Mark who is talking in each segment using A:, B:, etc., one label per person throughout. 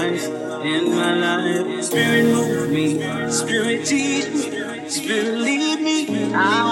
A: in my life. Spirit move me, spirit teach me, spirit lead me. I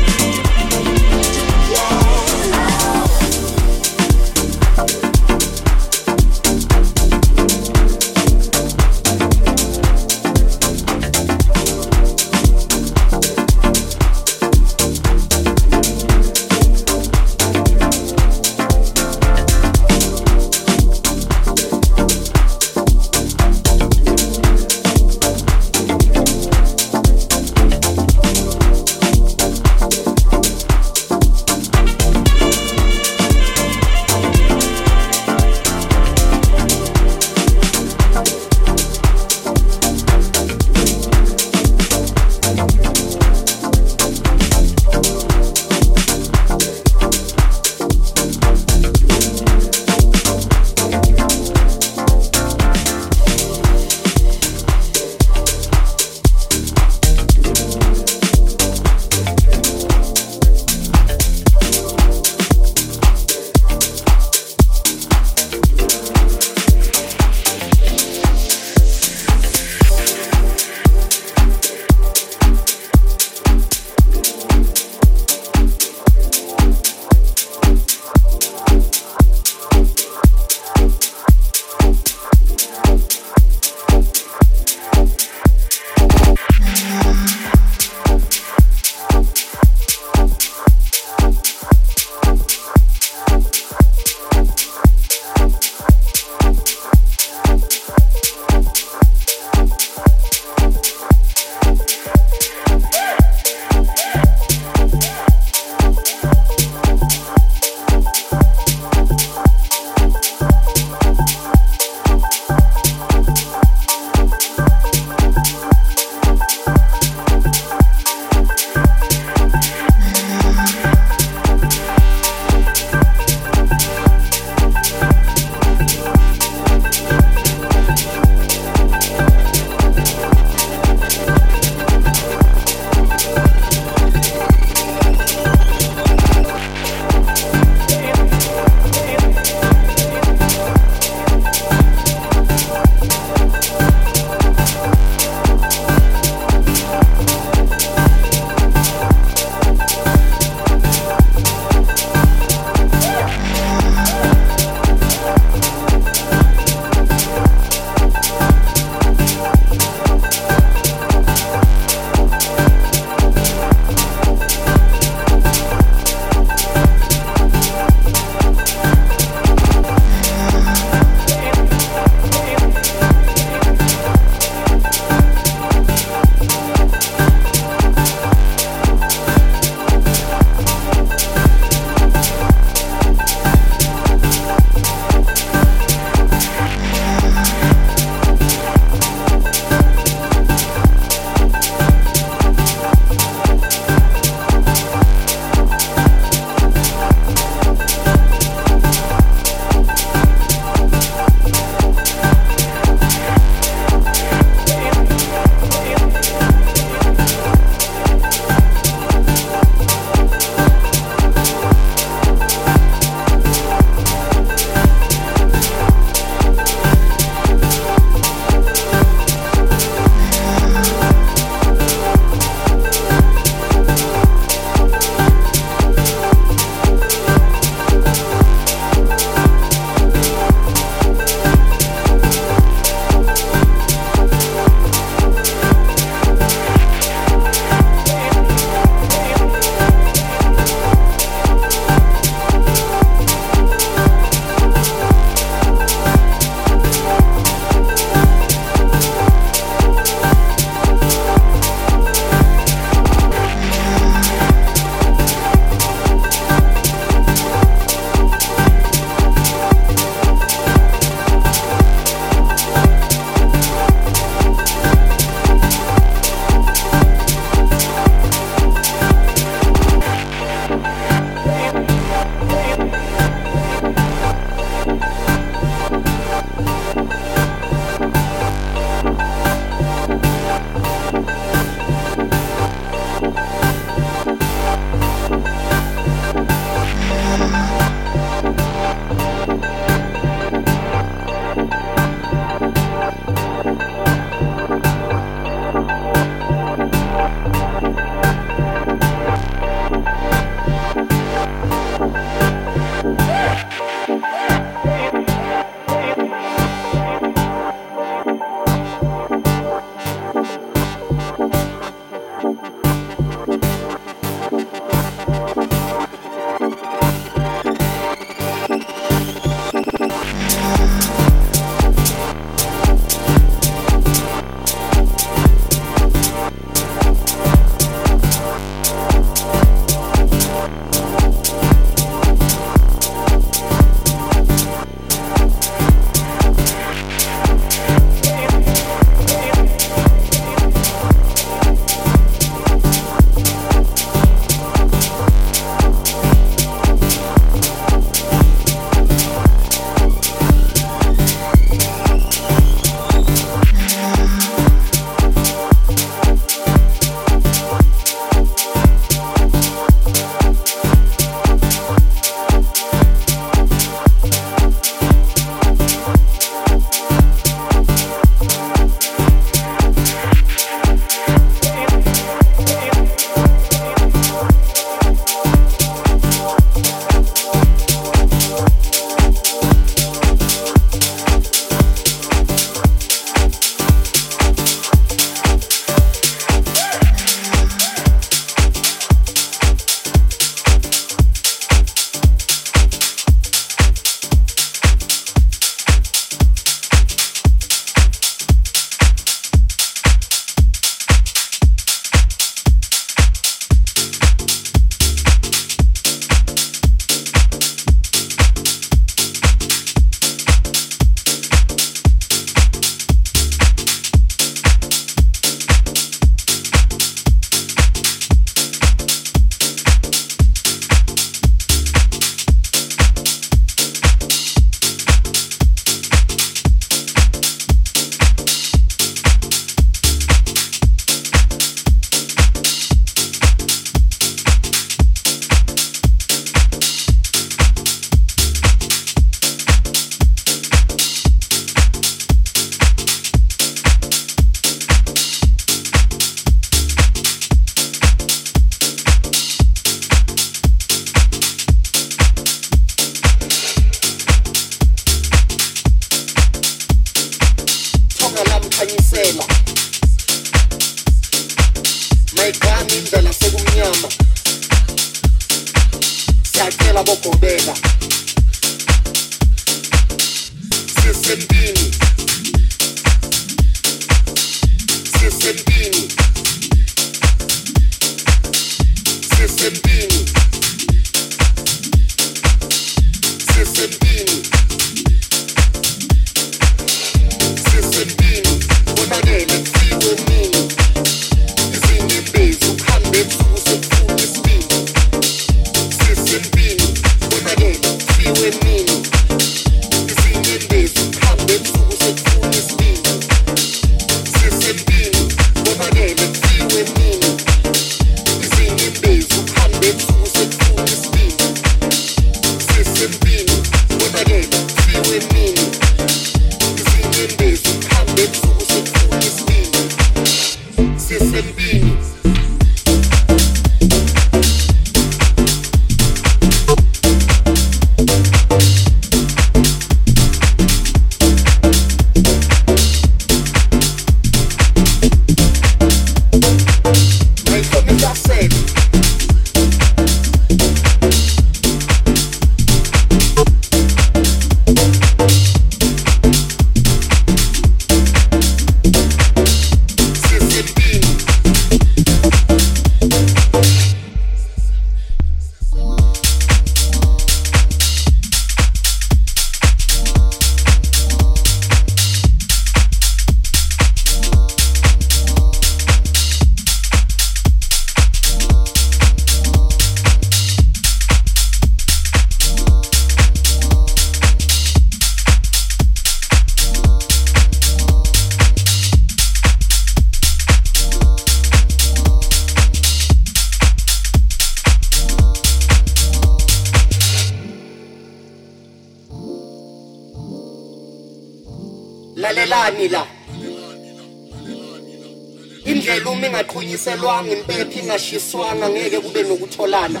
B: ingashiswanga ngeke kube nokutholana.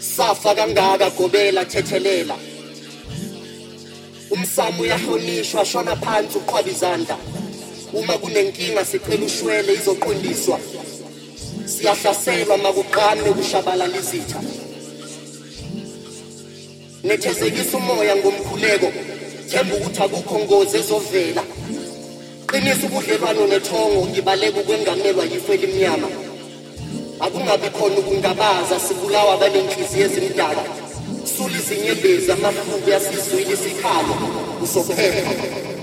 B: Safa kangaka gobela thethelela. Umsamo uyahlonishwa shona phansi uqhwala izandla. Uma kunenkinga sicela ushwele izoqondiswa. Siyahlaselwa makuqame kushabalala izitha. Nethezekisa umoya ngomkhuleko themba ukuthi akukho ngozi ezovela. Qinisa ubudlelwano nethongo ngibaleka ukwengamelwa yifo elimnyama. Akungabi khona ukungabaza sibulawa balenhliziyo ezimdaka. Sula izinyembezi amahluku yasizwile isikhalo usophepha.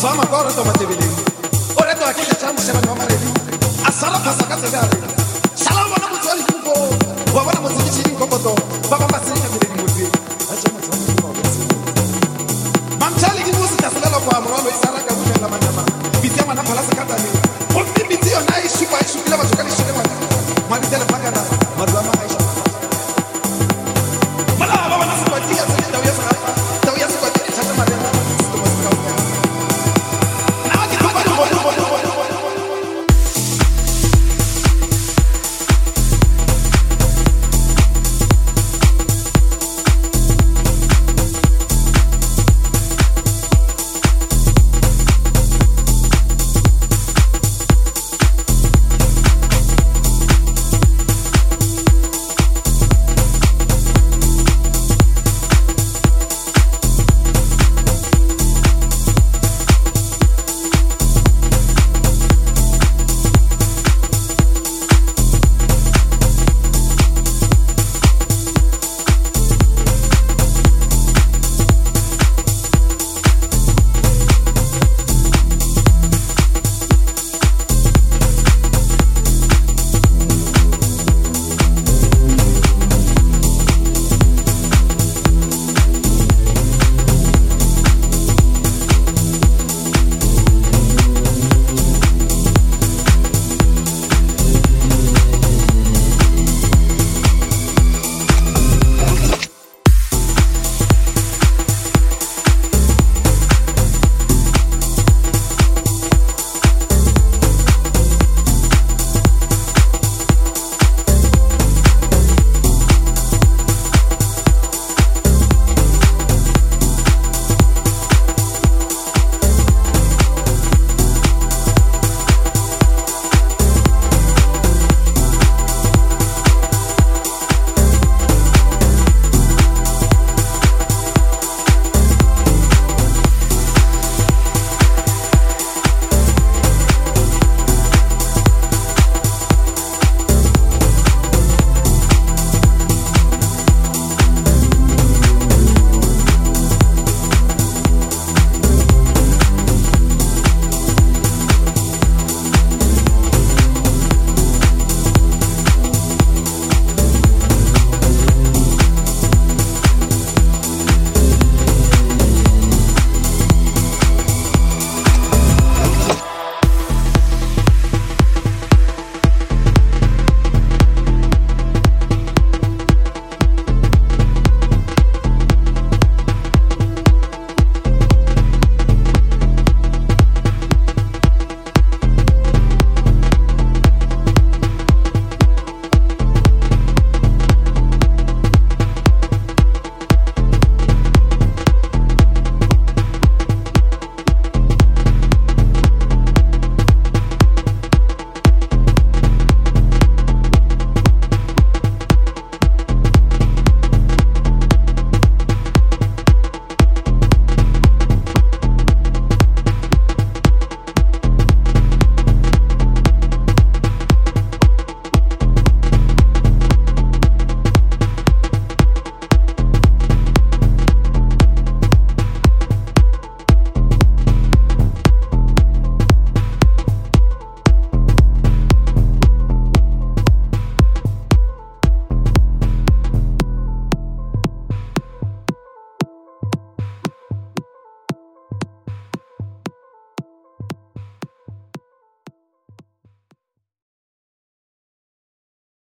C: Sama agora toma te bilin. Ore to akile chamu sema no mare bi. Asala pasaka se gari. Salamu na mutwali kuko. Wabana mutwali chini kokoto. Baba